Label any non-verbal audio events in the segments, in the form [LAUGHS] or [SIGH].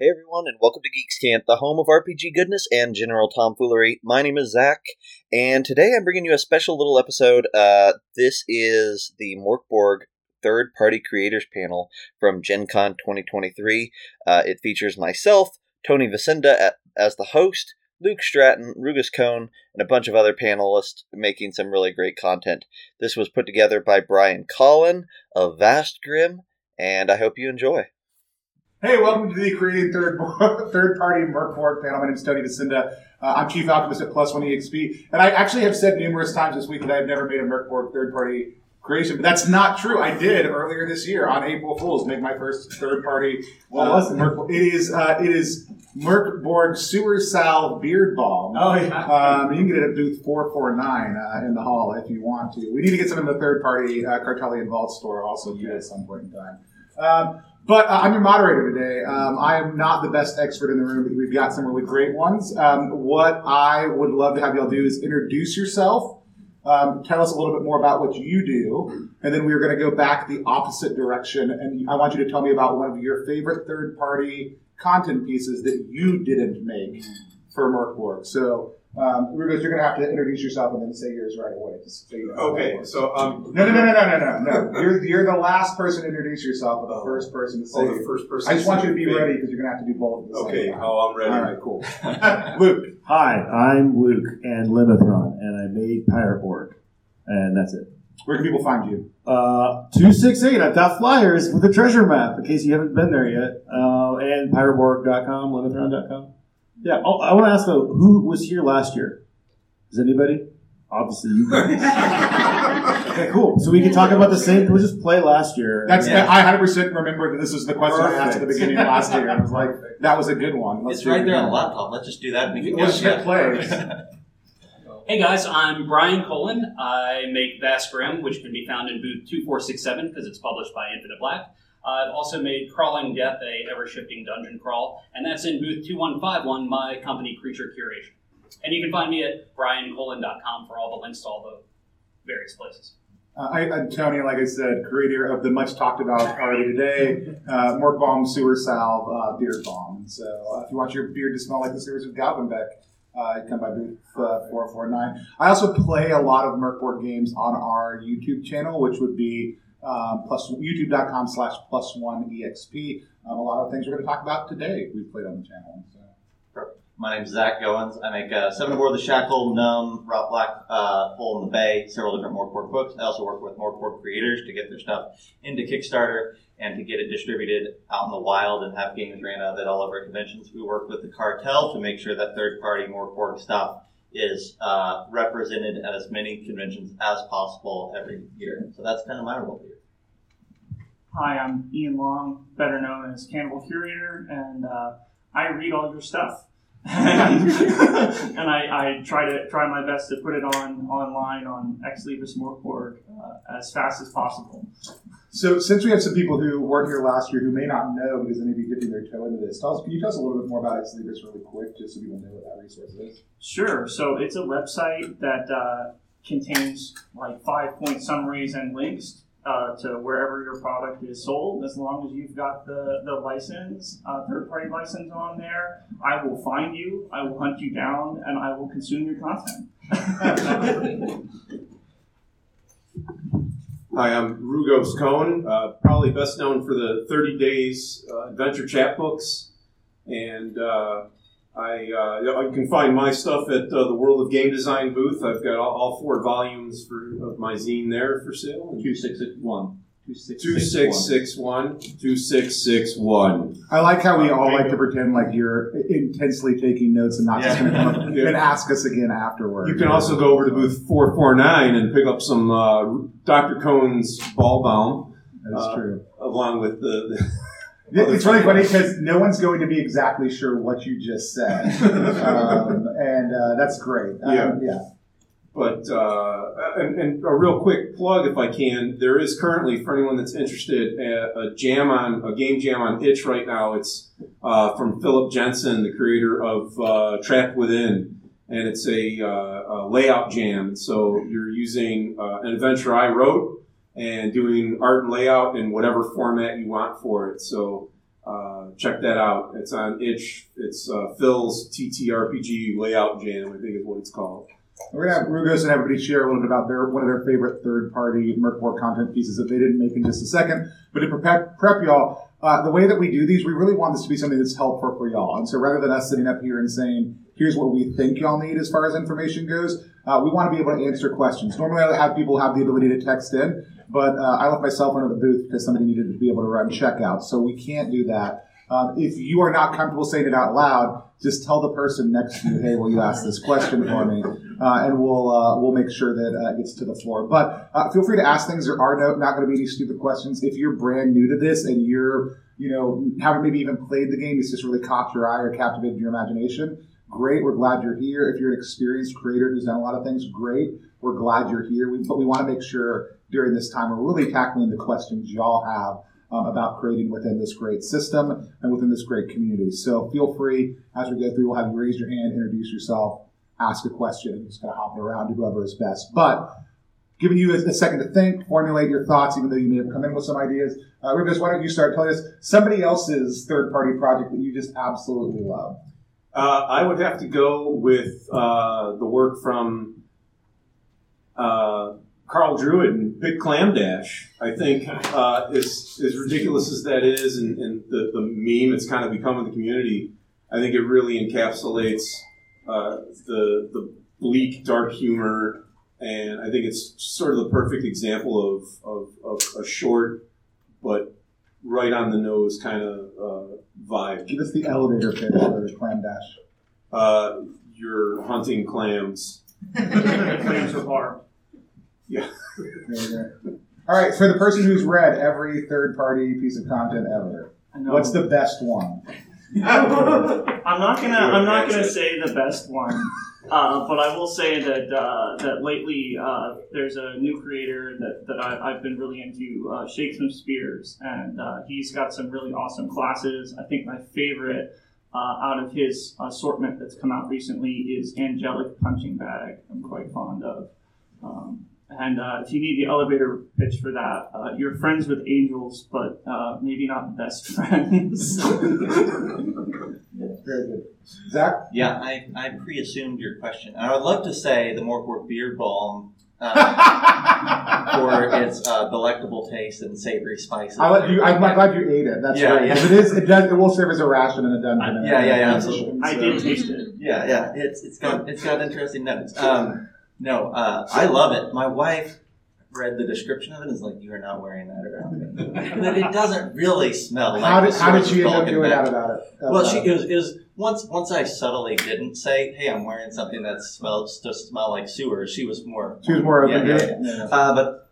Hey everyone, and welcome to Geeks Camp, the home of RPG goodness and general tomfoolery. My name is Zac, and today I'm bringing you a special little episode. Uh, this is the Morkborg third party creators panel from Gen Con 2023. Uh, it features myself, Tony Vasinda at, as the host, Luke Stratton, Rugos Cohn, and a bunch of other panelists making some really great content. This was put together by Brian Colin of Vast Grimm, and I hope you enjoy. Hey, welcome to the Creating Third [LAUGHS] Third Party Morkborg panel. My name is Tony Vasinda. Uh, I'm Chief Alchemist at Plus One EXP, and I actually have said numerous times this week that I've never made a Morkborg third party creation, but that's not true. I did earlier this year on April Fools make my first third party. What was it? Merc, it is uh, it is Morkborg Sewer Salve Beard Balm. Oh yeah. Um, you can get it at booth 449 uh, in the hall if you want to. We need to get some in the third party uh, Cartelian Vault store also too, at some point in time. Um, but uh, I'm your moderator today. Um, I am not the best expert in the room, but we've got some really great ones. Um, what I would love to have y'all do is introduce yourself, um, tell us a little bit more about what you do, and then we're going to go back the opposite direction. And I want you to tell me about one of your favorite third party content pieces that you didn't make for Morkborg. So um, Rugos, you're going to have to introduce yourself and then say yours right away. Just so you know Okay, so um, no, no, no, no, no, no, no, no. You're, you're the last person to introduce yourself, but the Oh. first person to say. oh, the first person. I just want you to be Okay. ready because you're going to have to do both Okay, oh, I'm ready. All right, cool. [LAUGHS] Luke, Hi, I'm Luke and Limithron, and I made Pirate Borg, and that's it. where can people find you? Uh, 268, I've got flyers with a treasure map in case you haven't been there yet. Uh, and pirateborg.com, limithron.com. Yeah, oh, I want to ask though, who was here last year? Is anybody? Obviously, you guys. [LAUGHS] okay, cool. So we can talk about the same. We'll just play last year. That's Yeah. I 100% remember that this was the question I asked at the beginning of last year. I was like, that was a good one. Let's It's do right it there on the laptop. Let's just do that and we can Let's go. hit play. [LAUGHS] Hey guys, I'm Brian Colin. I make Vast Grimm, which can be found in booth 2467 because it's published by Infinite Black. I've also made Crawling Death, a ever shifting dungeon crawl, and that's in booth 2151, my company Creature Curation. And you can find me at briancolin.com for all the links to all the various places. Uh, I, I'm Tony, like I said, creator of the much talked about already today, uh, Mork Balm Sewer Salve uh, Beard Balm. So uh, if you want your beard to smell like the sewers of Galgenbeck, uh, come by booth uh, 449. I also play a lot of Morkborg games on our YouTube channel, which would be um, plus youtube.com slash plus one exp. Um, a lot of things we're going to talk about today we've played on the channel. So. My name's Zac Goins. I make uh, Seven Aboard the Shackle, Numb, Rock Black, uh, in the Bay, several different Morkborg books. I also work with Morkborg creators to get their stuff into Kickstarter and to get it distributed out in the wild and have games ran of it all over conventions. We work with the cartel to make sure that third party Morkborg stuff is uh, represented at as many conventions as possible every year. So that's kind of my role here. Hi, I'm Ian Long, better known as Cannibal Curator, and uh, I read all your stuff. [LAUGHS] and I, I try to try my best to put it on online on Ex Libris Morkborg uh, as fast as possible. So, since we have some people who weren't here last year who may not know because they may be dipping their toe into this, tell us, can you tell us a little bit more about Ex Libris really quick, just so people know what that resource is? Sure. So it's a website that uh, contains like five point summaries and links uh, to wherever your product is sold. As long as you've got the, the license, uh, third party license on there, I will find you, I will hunt you down, and I will consume your content. [LAUGHS] Hi, I'm Rugos Cohn, uh, probably best known for the 30 Days uh, Adventure Chapbooks. And uh, I, uh, you can find my stuff at uh, the World of Game Design booth. I've got all, all four volumes for, of my zine there for sale. 2661. 2661. 2661. I like how we all like to pretend like you're intensely taking notes and not just going to come up Yeah. and [LAUGHS] ask us again afterward. You can also go over to booth 449 and pick up some uh, Dr. Cohn's ball balm That's uh, true. along with the. It- [LAUGHS] It's really funny because no one's going to be exactly sure what you just said, [LAUGHS] um, and uh, that's great. Um, Yeah. yeah. But uh, and, and a real quick plug, if I can, there is currently for anyone that's interested a, a jam on a game jam on itch right now. It's uh, from Philip Jensen, the creator of uh, Trapped Within, and it's a, uh, a layout jam. So you're using uh, an adventure I wrote and doing art and layout in whatever format you want for it. So uh, check that out. It's on itch. It's uh, Phil's TTRPG layout jam. I think is what it's called. We're gonna have Rugos and everybody share a little bit about their one of their favorite third-party Morkborg content pieces that they didn't make in just a second. But to prep, prep y'all, uh, the way that we do these, we really want this to be something that's helpful for y'all. And so rather than us sitting up here and saying, "Here's what we think y'all need as far as information goes," uh, we want to be able to answer questions. Normally, I have people have the ability to text in, but uh, I left my phone in the booth because somebody needed to be able to run checkout, so we can't do that. Um, if you are not comfortable saying it out loud, just tell the person next to you, "Hey, will you ask this question for me?" Uh, and we'll uh, we'll make sure that uh, it gets to the floor. But uh, feel free to ask things. There are no, not going to be any stupid questions. If you're brand new to this and you're you know haven't maybe even played the game, it's just really caught your eye or captivated your imagination. Great, we're glad you're here. If you're an experienced creator who's done a lot of things, great. We're glad you're here. We, but we want to make sure during this time we're really tackling the questions y'all have um, about creating within this great system and within this great community. So feel free as we go through, we'll have you raise your hand, introduce yourself, ask a question, and just kind of hop around to whoever is best. But giving you a, a second to think, formulate your thoughts, even though you may have come in with some ideas. Uh, why don't you start telling us somebody else's third party project that you just absolutely love? Uh, I would have to go with uh, the work from uh, Karl Druid and Big Clam Dash. I think uh, as ridiculous as that is, and, and the, the meme it's kind of become in the community, I think it really encapsulates uh, the the bleak, dark humor, and I think it's sort of the perfect example of, of, of a short but right on the nose kind of uh, vibe. Give us the elevator pitch for Clam Dash. Uh, you're hunting clams. clams are hard. Yeah. [LAUGHS] All right, for the person who's read every third party piece of content ever, what's the best one? [LAUGHS] I'm not gonna. I'm not gonna say the best one, uh, but I will say that uh, that lately uh, there's a new creator that, that I, I've been really into, uh, Shakespeare Spears, and uh, he's got some really awesome classes. I think my favorite uh, out of his assortment that's come out recently is Angelic Punching Bag. I'm quite fond of. Um, and uh, if you need the elevator pitch for that, uh, you're friends with angels, but uh, maybe not the best [LAUGHS] friends. [LAUGHS] Very good. Zac? Yeah, I, I pre-assumed your question. I would love to say the Morkborg Beard Balm uh, [LAUGHS] for its uh, delectable taste and savory spices. I let you, I'm glad you ate it. That's Yeah, great. yeah. 'Cause It is. It does. It will serve as a ration in a dungeon. and Yeah, yeah, yeah, everything. absolutely. I did taste it. Yeah, yeah, it's it's got it's got interesting notes. Um, no, uh, I love it. My wife read the description of it and is like, "You are not wearing that around me," [LAUGHS] but it doesn't really smell. How like did the how did she end up doing that about it? Well, she it? was, it was once once I subtly didn't say, "Hey, I'm wearing something that smells to smell like sewers." She was more. She was more open yeah, yeah. Yeah. Uh, but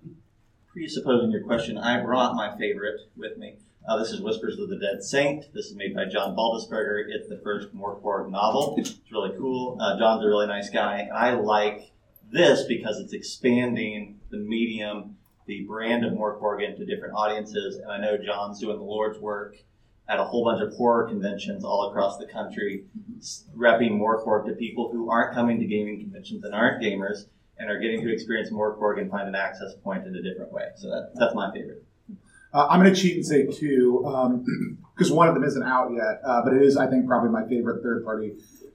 presupposing your question, I brought my favorite with me. Uh, this is Whispers of the Dead Saint. This is made by John Baldisberger. It's the first Morkborg novel. It's really cool. Uh, John's a really nice guy, I like this because it's expanding the medium, the brand of Morkborg to different audiences. And I know John's doing the Lord's work at a whole bunch of horror conventions all across the country, repping Morkborg to people who aren't coming to gaming conventions and aren't gamers and are getting to experience Morkborg and find an access point in a different way. So that, that's my favorite. Uh, I'm going to cheat and say two because one of them isn't out yet, uh, but it is, I think, probably my favorite third party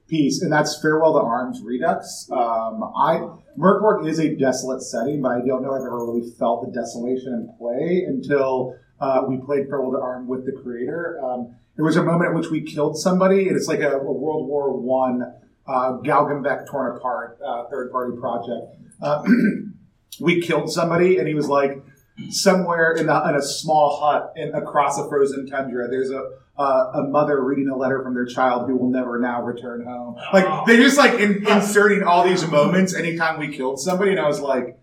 piece, and that's Farewell to Arms Redux. Um, I Morkborg is a desolate setting, but I don't know I've ever really felt the desolation in play until uh, we played Farewell to Arms with the creator. Um, there was a moment at which we killed somebody, and it's like a, a World War One uh, Galgenbeck torn apart uh, third party project. Uh, [CLEARS THROAT] we killed somebody, and he was like somewhere in, a in a small hut in, across a frozen tundra, there's a uh, a mother reading a letter from their child who will never now return home. Like they're just like in, inserting all these moments anytime we killed somebody, and I was like.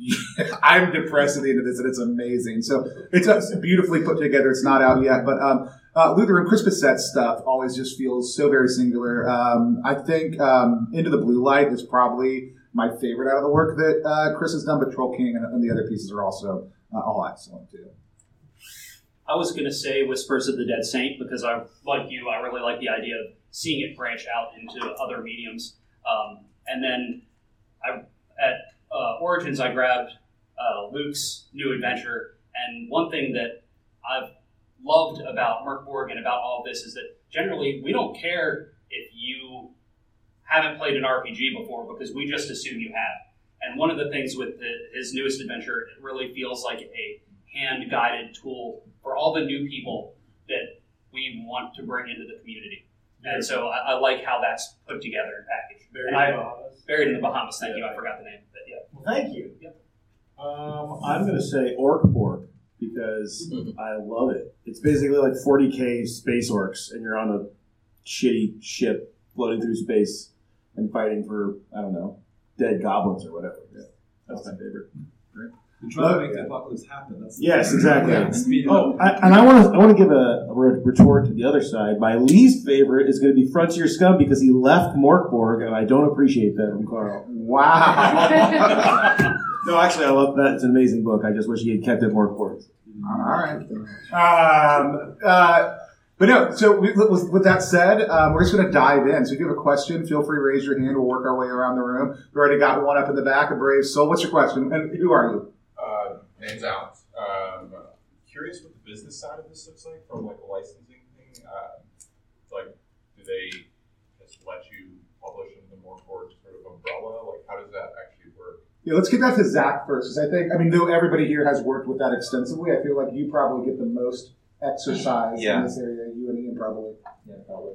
[LAUGHS] I'm depressed at the end of this, and it's amazing. So it's uh, beautifully put together. It's not out yet, but um, uh, Luther and Bissett stuff always just feels so very singular. Um, I think um, Into the Blue Light is probably my favorite out of the work that uh, Chris has done, but Troll King and, and the other pieces are also uh, excellent too. I was going to say Whispers of the Dead Saint because I, like you, I really like the idea of seeing it branch out into other mediums. Um, and then I, at uh, Origins, I grabbed uh, Luke's new adventure, and one thing that I've loved about Morkborg and about all this is that generally we don't care if you haven't played an RPG before because we just assume you have. And one of the things with the, his newest adventure, it really feels like a hand guided tool for all the new people that we want to bring into the community. And so I, I like how that's put together and packaged. Very And I- Bahamas. Buried in the Bahamas, thank you, I forgot the name. But yeah. Well, thank you. Um, I'm going to say Orkborg because [LAUGHS] I love it. It's basically like 40k space orcs, and you're on a shitty ship floating through space and fighting for I don't know dead goblins or whatever. Yeah, that's my favorite. And try to make the apocalypse happen. That's Yes, exactly. Yeah. Oh. I, and I want to I want to give a, a retort to the other side. My least favorite is going to be Frontier Scum because he left Morkborg, and I don't appreciate that from Karl. Wow. [LAUGHS] No, actually, I love that. It's an amazing book. I just wish he had kept it Morkborg. All right. Um, uh, but no, so we, with, with that said, um, we're just going to dive in. So if you have a question, feel free to raise your hand. We'll work our way around the room. We already got one up in the back, a brave soul. What's your question? And who are you? Uh, name's Alex. Um, curious what the business side of this looks like from like a licensing thing. Uh, like, do they just let you publish under the more sort of umbrella? Like, how does that actually work? Yeah, let's get back to Zac first, because I think, I mean, though everybody here has worked with that extensively, I feel like you probably get the most exercise Yeah. in this area. You and Ian probably. Yeah, probably.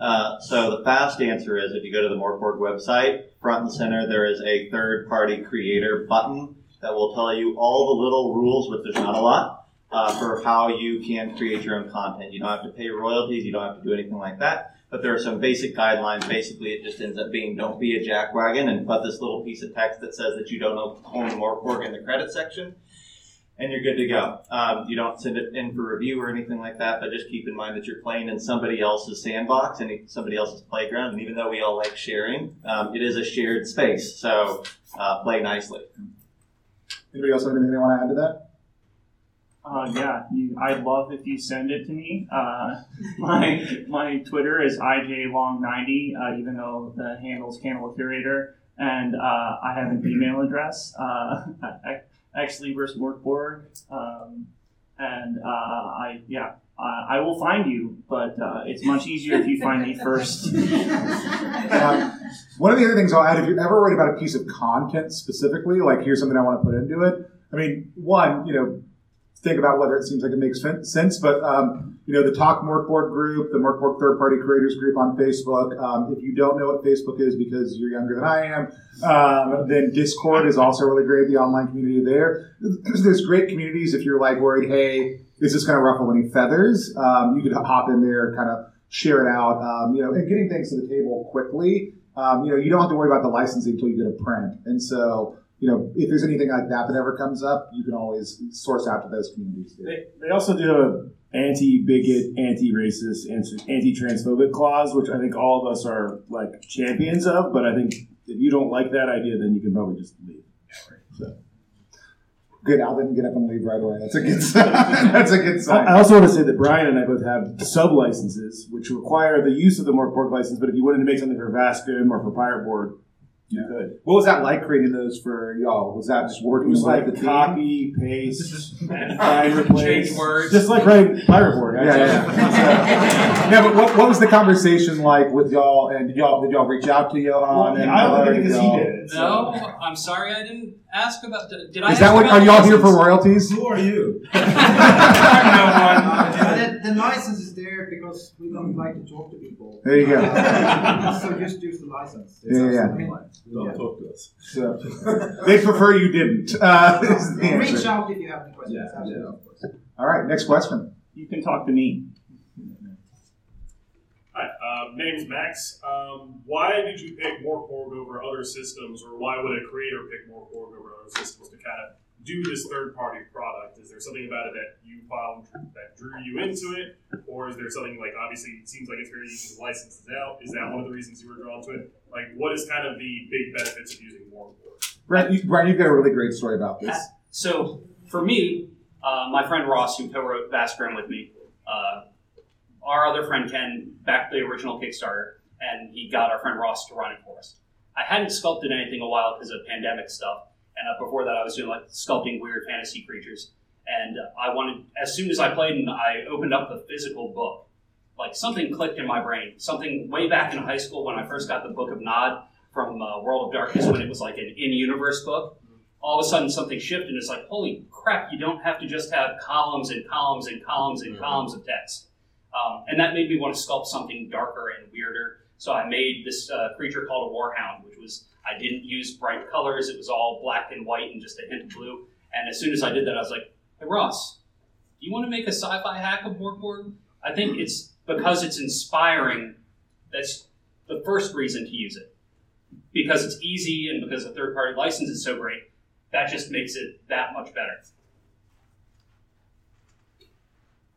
Uh, so the fast answer is if you go to the Morkborg website, front and center, there is a third-party creator button that will tell you all the little rules, which there's not a lot, uh, for how you can create your own content. You don't have to pay royalties. You don't have to do anything like that. But there are some basic guidelines. Basically, it just ends up being don't be a jackwagon and put this little piece of text that says that you don't own Morkborg in the credit section and you're good to go. Um, you don't send it in for review or anything like that, but just keep in mind that you're playing in somebody else's sandbox and somebody else's playground. And even though we all like sharing, um, it is a shared space. So uh, play nicely. Anybody else have anything they want to add to that? Uh, yeah, you, I'd love if you send it to me. Uh, [LAUGHS] my my Twitter is ijlong90, uh, even though the handle's Cannibal Curator, and uh, I have an email address, [LAUGHS] uh, exlibrismorkborg, um, and uh, I yeah. Uh, I will find you, but uh, it's much easier if you find me first. [LAUGHS] Um, one of the other things I'll add, if you're ever worried about a piece of content specifically, like here's something I want to put into it. I mean, one, you know, think about whether it seems like it makes fin- sense, but um, you know, the Talk Morkborg group, the Morkborg Third Party Creators group on Facebook. Um, if you don't know what Facebook is because you're younger than I am, um, then Discord is also really great. The online community there. [CLEARS THROAT] There's great communities if you're like worried, hey, is this going to ruffle any feathers? Um, you could hop in there, and kind of share it out, um, you know, and getting things to the table quickly. Um, you know, you don't have to worry about the licensing until you get a print. And so, you know, if there's anything like that that ever comes up, you can always source out to those communities. They, they also do a anti-bigot, anti-racist, anti-transphobic clause, which I think all of us are like champions of. But I think if you don't like that idea, then you can probably just leave. So. Good. Al didn't get up and leave right away. That's a good sign. [LAUGHS] That's a good I sign. I also want to say that Brian and I both have sub licenses, which require the use of the Mark Morkborg license. But if you wanted to make something for Vast Grimm or for Pirate Borg, you could. What was that like creating those for y'all? Was that just It working was like the team? copy, paste, [LAUGHS] find, replace. Change words. Just like writing Pirate Borg. Yeah, yeah, yeah. yeah, but what, what was the conversation like with y'all? And did y'all did y'all reach out to Johan? and I only Miller? did it because he y'all- did it. No, I'm sorry, I didn't ask about. Did, did I? Is that ask what? about Are y'all here for royalties? Who are you? [LAUGHS] [LAUGHS] the, the license is there because we don't like to talk to people. There you go. [LAUGHS] So just use the license. It's Yeah, yeah, yeah. Don't talk to us. So, they prefer you didn't. Uh, the Reach out if you have any questions. Yeah, yeah, of course. All right, next question. You can talk to me. Hi, uh, name's Max. Um, why did you pick Morkborg over other systems, or why would a creator pick Morkborg over other systems to kind of do this third-party product? Is there something about it that you found that drew you into it, or is there something like obviously it seems like it's very easy to license it out? Is that one of the reasons you were drawn to it? Like, what is kind of the big benefits of using Morkborg? Brent, you, Brian, you've got a really great story about this. So for me, uh, my friend Ross, who co-wrote Vast Grimm with me, uh, our other friend Ken backed the original Kickstarter, and he got our friend Ross to run it for us. I hadn't sculpted anything a while because of pandemic stuff, and uh, before that, I was doing like sculpting weird fantasy creatures. And I wanted, as soon as I played and I opened up the physical book, like something clicked in my brain. Something way back in high school when I first got the Book of Nod from uh, World of Darkness when it was like an in-universe book. All of a sudden, something shifted. and It's like, holy crap! You don't have to just have columns and columns and columns and columns of text. Um, and that made me want to sculpt something darker and weirder. So I made this uh, creature called a warhound, which was I didn't use bright colors. It was all black and white and just a hint of blue. And as soon as I did that, I was like, "Hey Ross, do you want to make a sci-fi hack of Morkborg?" I think it's because it's inspiring. That's the first reason to use it. Because it's easy and because the third-party license is so great, that just makes it that much better.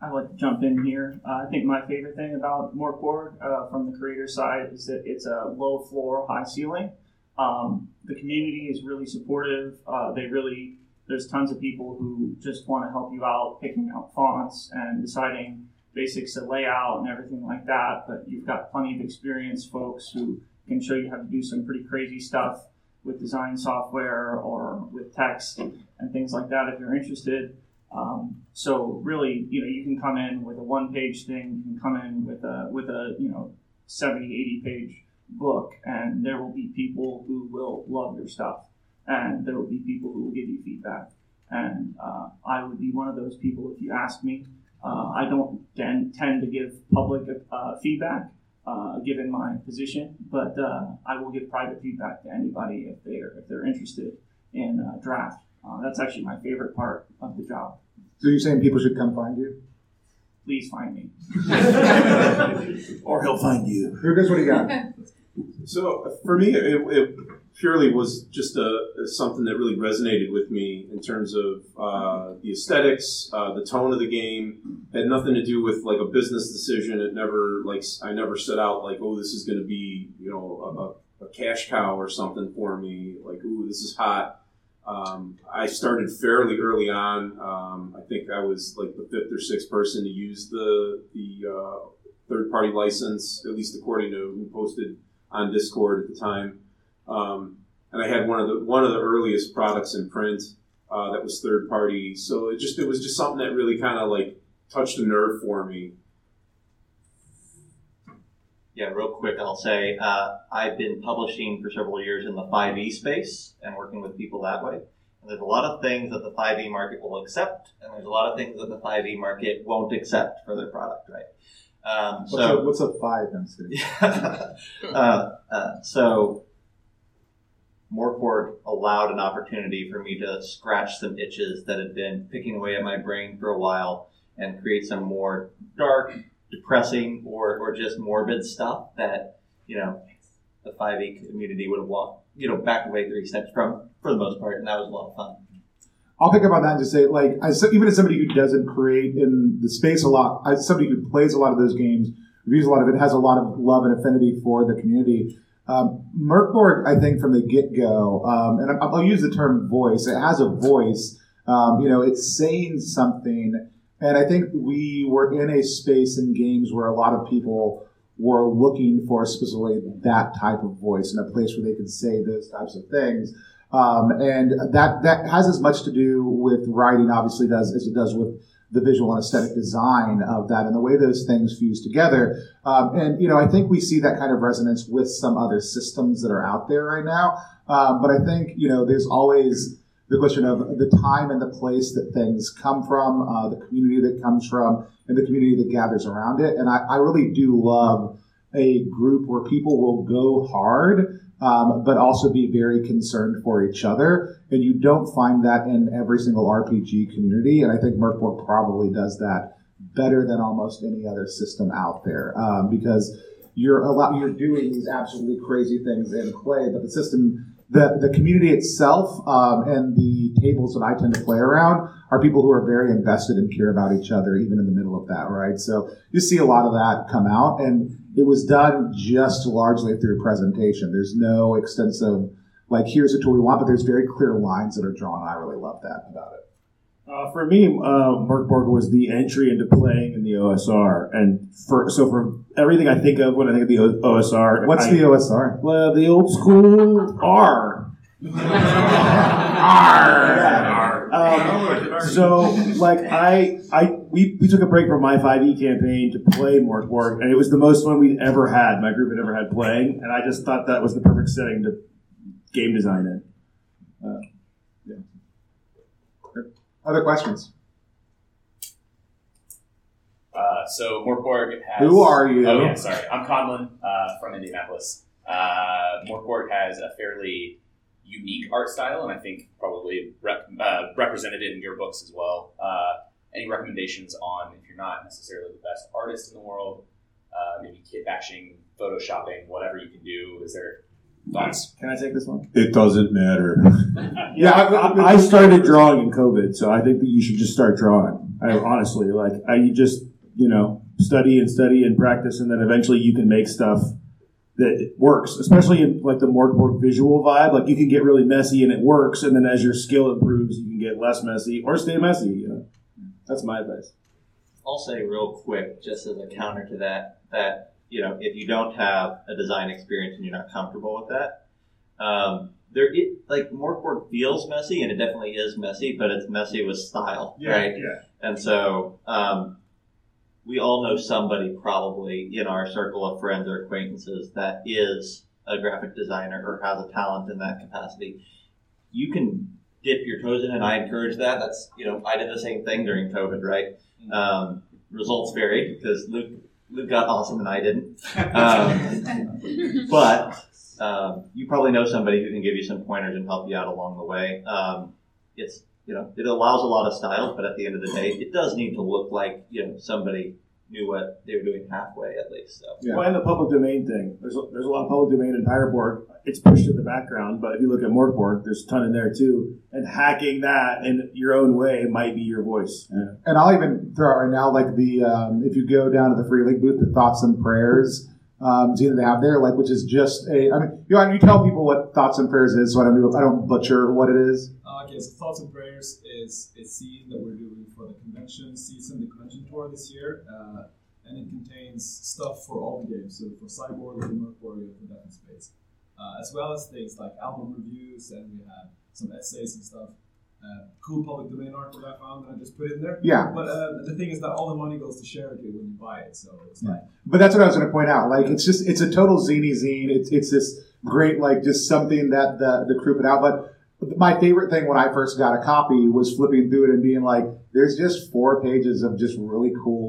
I'd like to jump in here. Uh, I think my favorite thing about Morkborg uh, from the creator side is that it's a low floor, high ceiling. Um, the community is really supportive. Uh, they really, there's tons of people who just want to help you out picking out fonts and deciding basics of layout and everything like that. But you've got plenty of experienced folks who can show you how to do some pretty crazy stuff with design software or with text and things like that if you're interested. Um, so really, you know, you can come in with a one-page thing. You can come in with a with a you know 70, 80 page book, and there will be people who will love your stuff, and there will be people who will give you feedback. And uh, I would be one of those people if you ask me. Uh, I don't tend, tend to give public uh, feedback, uh, given my position, but uh, I will give private feedback to anybody if they're if they're interested in uh, that's actually my favorite part of the job. So you're saying people should come find you? Please find me. [LAUGHS] or he'll find you. Lucas, what he got? So for me, it, it purely was just a, something that really resonated with me in terms of uh, the aesthetics, uh, the tone of the game. It had nothing to do with like a business decision. It never like I never set out like, oh, this is going to be you know a, a, cash cow or something for me. Like, ooh, this is hot. Um, I started fairly early on. Um, I think I was like the fifth or sixth person to use the the uh, third party license, at least according to who posted on Discord at the time. Um, and I had one of the one of the earliest products in print uh, that was third party. So it just it was just something that really kind of like touched a nerve for me. Yeah, real quick, I'll say uh, I've been publishing for several years in the 5e space and working with people that way. And there's a lot of things that the 5e market will accept, and there's a lot of things that the 5e market won't accept for their product, right? Um, what's, so, a, what's a five Yeah. [LAUGHS] uh, uh, so Morkborg allowed an opportunity for me to scratch some itches that had been picking away at my brain for a while and create some more dark, depressing, or, or just morbid stuff that, you know, the 5e community would have walked, you know, backed away three steps from for the most part, and that was a lot of fun. I'll pick up on that and just say, like, as, even as somebody who doesn't create in the space a lot, as somebody who plays a lot of those games, reviews a lot of it, has a lot of love and affinity for the community. Um, Morkborg, I think, from the get go, um, and I'll, I'll, use the term voice. It has a voice. Um, you know, it's saying something, and I think we were in a space in games where a lot of people were looking for specifically that type of voice in a place where they could say those types of things. Um, and that that has as much to do with writing, obviously, does as it does with the visual and aesthetic design of that and the way those things fuse together. Um, and you know, I think we see that kind of resonance with some other systems that are out there right now. Um, but I think you know, there's always the question of the time and the place that things come from, uh, the community that comes from, and the community that gathers around it. And I, I really do love a group where people will go hard um, but also be very concerned for each other. And you don't find that in every single RPG community. And I think Morkborg probably does that better than almost any other system out there um, because you're a lot, you're doing these absolutely crazy things in play, but the system. The, the community itself um, and the tables that I tend to play around are people who are very invested and care about each other, even in the middle of that, right? So you see a lot of that come out. And it was done just largely through presentation. There's no extensive, like, here's tool we want, but there's very clear lines that are drawn. I really love that about it. Uh, for me, uh, Morkborg was the entry into playing in the OSR, and for so for everything I think of when I think of the o- OSR, what's I, the OSR? Well, the old school R. [LAUGHS] R. R. Um, so, like, I, I, we, we took a break from my 5e campaign to play Morkborg, and it was the most fun we'd ever had. My group had ever had playing, and I just thought that was the perfect setting to game design in. Uh, Other questions? Uh, so Morkborg has. Who are you? Oh yeah, sorry. I'm Conlon uh, from Indianapolis. Uh, Morkborg has a fairly unique art style, and I think probably rep, uh, represented in your books as well. Uh, any recommendations on if you're not necessarily the best artist in the world, uh, maybe kit bashing, photoshopping, whatever you can do? Is there thoughts? Can I take this one? It doesn't matter. [LAUGHS] Yeah, I, I, I started drawing in COVID, so I think that you should just start drawing. I, honestly, like, I you just you know study and study and practice, and then eventually you can make stuff that works. Especially in like the more more visual vibe, like you can get really messy and it works, and then as your skill improves, you can get less messy or stay messy. You know, that's my advice. I'll say real quick, just as a counter to that, that you know, if you don't have a design experience and you're not comfortable with that, um, there it like Morkborg feels messy, and it definitely is messy, but it's messy with style, Yeah, right? yeah. And so, um, we all know somebody probably in our circle of friends or acquaintances that is a graphic designer or has a talent in that capacity. You can dip your toes in, and I encourage that. That's you know, I did the same thing during COVID, right? Um, results varied because Luke got awesome and I didn't. [LAUGHS] Um, but um, you probably know somebody who can give you some pointers and help you out along the way. Um, it's you know it allows a lot of styles, but at the end of the day, it does need to look like you know somebody knew what they were doing halfway at least. So Well, and the public domain thing. There's a, there's a lot of public domain in Pirate It's pushed to the background, but if you look at Morkborg, there's a ton in there too. And hacking that in your own way might be your voice. Yeah. And I'll even throw out right now, like the um, if you go down to the Free League booth, the Thoughts and Prayers um, that they have there, like which is just a. I mean, you know, you tell people what Thoughts and Prayers is, so I don't do, I don't butcher what it is. Uh, okay, so Thoughts and Prayers is a scene that we're doing for the convention season, the convention tour this year, uh, and it contains stuff for all the games, so for Cyborg, for Merc Warrior, for Death in Space, uh, as well as things like album reviews, and we have some essays and stuff. Uh, cool public domain art that I found that I just put in there. Yeah. But uh, the thing is that all the money goes to charity when you buy it, so it's like But that's what I was going to point out. Like, it's just it's a total zany zine. It's it's this great like just something that the the crew put out. But my favorite thing when I first got a copy was flipping through it and being like, "There's just four pages of just really cool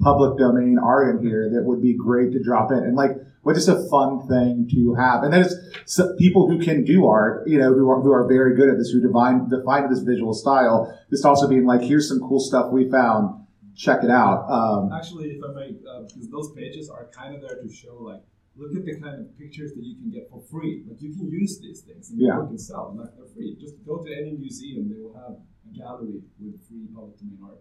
public domain art in here that would be great to drop in." And like, what just a fun thing to have. And then it's people who can do art, you know, who are who are very good at this, who define define this visual style. Just also being like, "Here's some cool stuff we found." Check it out. Um, Actually, if I may, uh, because those pages are kind of there to show, like, look at the kind of pictures that you can get for free. Like, you can use these things and Yeah. you can sell them. Like, they're free. Just go to any museum; they will have a gallery with free public domain art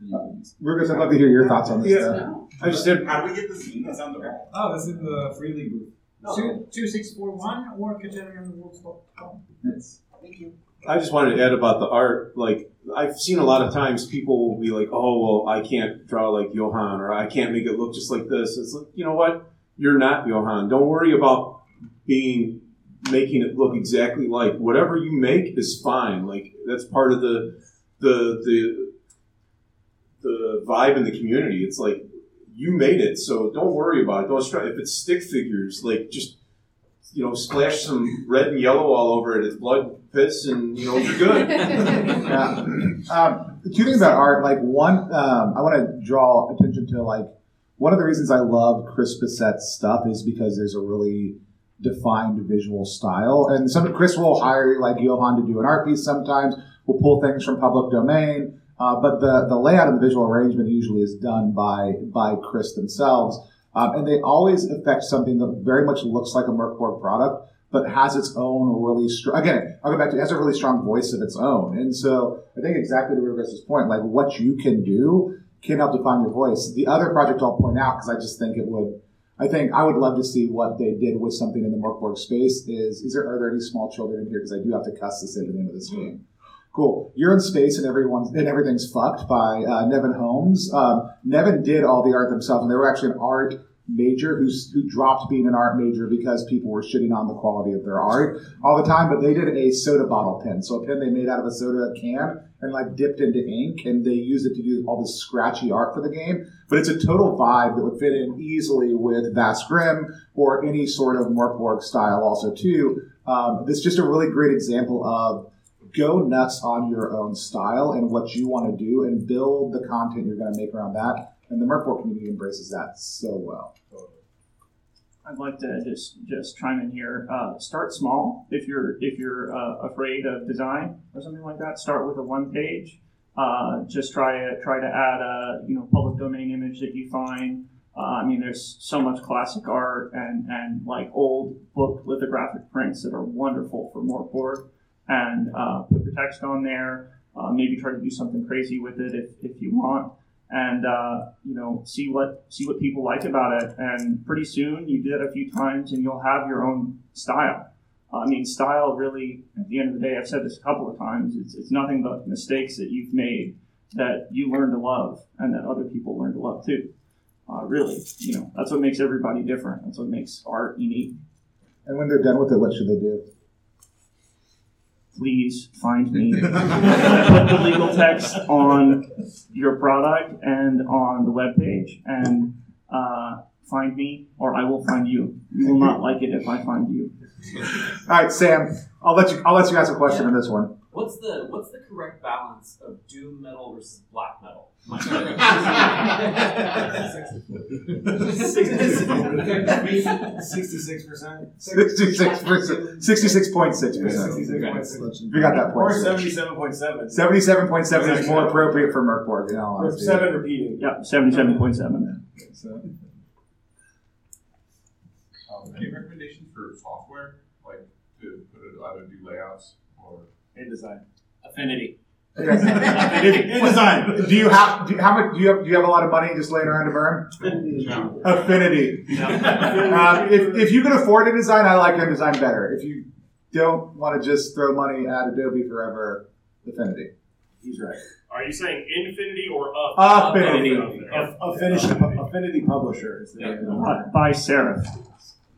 that you. Rugos, I'd love to hear your thoughts on this. Yeah. stuff. I just did. How do we get the zine? That sounds okay. Oh, that's in the free league booth. Two, two six four one or CaterianWorks.com. Thank you. I just wanted to add about the art. Like I've seen a lot of times people will be like, "Oh, well, I can't draw like Johan, or I can't make it look just like this." It's like, you know what? You're not Johan. Don't worry about being making it look exactly like whatever you make is fine. Like that's part of the the the the vibe in the community. It's like you made it, so don't worry about it. Don't stress. If it's stick figures, like just you know, splash some red and yellow all over it. It's blood, piss, and you know you're good. [LAUGHS] yeah. Um, two things about art. Like one, um, I want to draw attention to like one of the reasons I love Chris Bissett's stuff is because there's a really defined visual style, and some Chris will hire like Johan to do an art piece. Sometimes we'll pull things from public domain, uh, but the the layout and the visual arrangement usually is done by by Chris themselves. Um, and they always affect something that very much looks like a Morkborg product, but has its own really strong, again, I'll go back to, it has a really strong voice of its own. And so I think exactly to Rugos's point, like what you can do can help define your voice. The other project I'll point out, because I just think it would, I think I would love to see what they did with something in the Morkborg space is, is there, are there any small children in here? Because I do have to cuss this in at the end of this game. Cool. You're in space and everyone's and everything's fucked by uh, Nevin Holmes. Um, Nevin did all the art themselves, and they were actually an art major who's, who dropped being an art major because people were shitting on the quality of their art all the time. But they did a soda bottle pen, so a pen they made out of a soda can and like dipped into ink, and they used it to do all this scratchy art for the game. But it's a total vibe that would fit in easily with Vast Grimm or any sort of Morkborg style, also too. Um, is just a really great example of go nuts on your own style and what you want to do and build the content you're going to make around that. And the Morkborg community embraces that so well. I'd like to just just chime in here. Uh, start small if you're if you're uh, afraid of design or something like that. Start with a one page. Uh, just try to try to add a you know public domain image that you find. Uh, I mean, there's so much classic art and and like old book lithographic prints that are wonderful for Morkborg. And uh, put your text on there. Uh, maybe try to do something crazy with it if, if you want. And uh, you know see what see what people like about it. And pretty soon you do it a few times and you'll have your own style. I mean style really at the end of the day i've said this a couple of times it's, it's nothing but mistakes that you've made that you learn to love and that other people learn to love too. Uh, really you know that's what makes everybody different. That's what makes art unique. And when they're done with it what should they do please find me. [LAUGHS] Put the legal text on your product and on the web page, and uh, find me, or I will find you. You will not like it if I find you. All right, Sam. I'll let you. I'll let you ask a question on this one. What's the what's the correct balance of doom metal versus black metal? [LAUGHS] Sixty-six percent. Sixty-six percent. Sixty-six point six percent. We got that point. Or seventy-seven point seven. Seventy-seven point seven is more appropriate for Morkborg. In all Or honesty. seven repeating. Yep, seventy-seven point seven. So, Um, any recommendations for software, like to put it either do layouts or InDesign. Affinity. Okay. In. [LAUGHS] Do you have? Do you, how much? Do you have? Do you have a lot of money just laying around to burn? no. Affinity. [LAUGHS] Um, if, if you can afford InDesign, I like InDesign better. If you don't want to just throw money at Adobe forever, Affinity. He's right. Are you saying infinity or up? Affinity. Up. A, Affinity, Affinity Publisher is the name of the by Serif.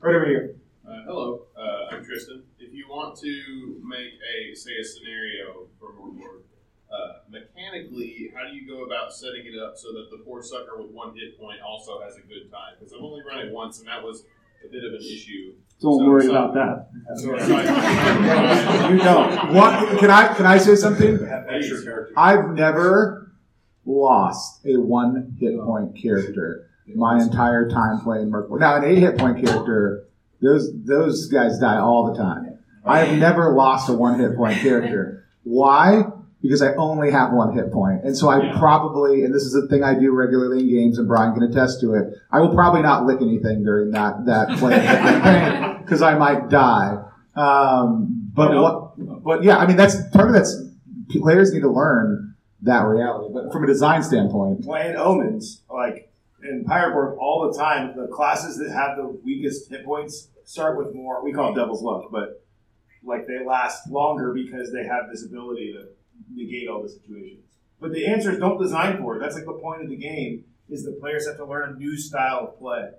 Right over here. Uh, hello, uh, I'm Tristan. If you want to make a, say, a scenario for Morkborg, uh, mechanically, how do you go about setting it up so that the poor sucker with one hit point also has a good time? Because I've only run it once, and that was a bit of an issue. Don't So- worry so- about that. so I- [LAUGHS] You don't. What? Can I? Can I say something? Extra character. I've never lost a one hit point character my entire time playing Morkborg. Now, an eight hit point character, those those guys die all the time. I have never lost a one hit point character. Why? Because I only have one hit point. And so I probably, and this is a thing I do regularly in games, and Brian can attest to it, I will probably not lick anything during that, that [LAUGHS] play because I might die. Um, but what, but yeah, I mean, that's part of that's, players need to learn that reality. But from a design standpoint, Playing omens, like in Pyroborg, all the time, the classes that have the weakest hit points start with more. We call it Devil's Luck, but like they last longer because they have this ability to negate all the situations. But the answer is don't design for it. That's like the point of the game is the players have to learn a new style of play.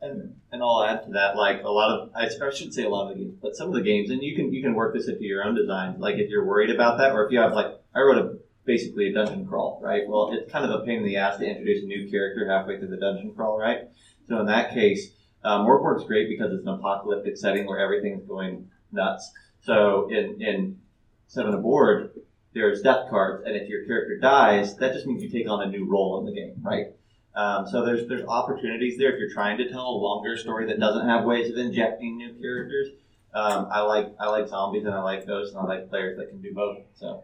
And, and I'll add to that, like a lot of, I, shouldn't say a lot of the games, but some of the games, and you can you can work this into your own design. Like if you're worried about that, or if you have like, I wrote a basically a dungeon crawl, right? Well, it's kind of a pain in the ass to introduce a new character halfway through the dungeon crawl, right? So in that case, um, Morkborg's great because it's an apocalyptic setting where everything's going nuts. So in in seven aboard, there's death cards, and if your character dies, that just means you take on a new role in the game, right? Um, so there's there's opportunities there if you're trying to tell a longer story that doesn't have ways of injecting new characters. Um, I like I like zombies and I like ghosts and I like players that can do both. So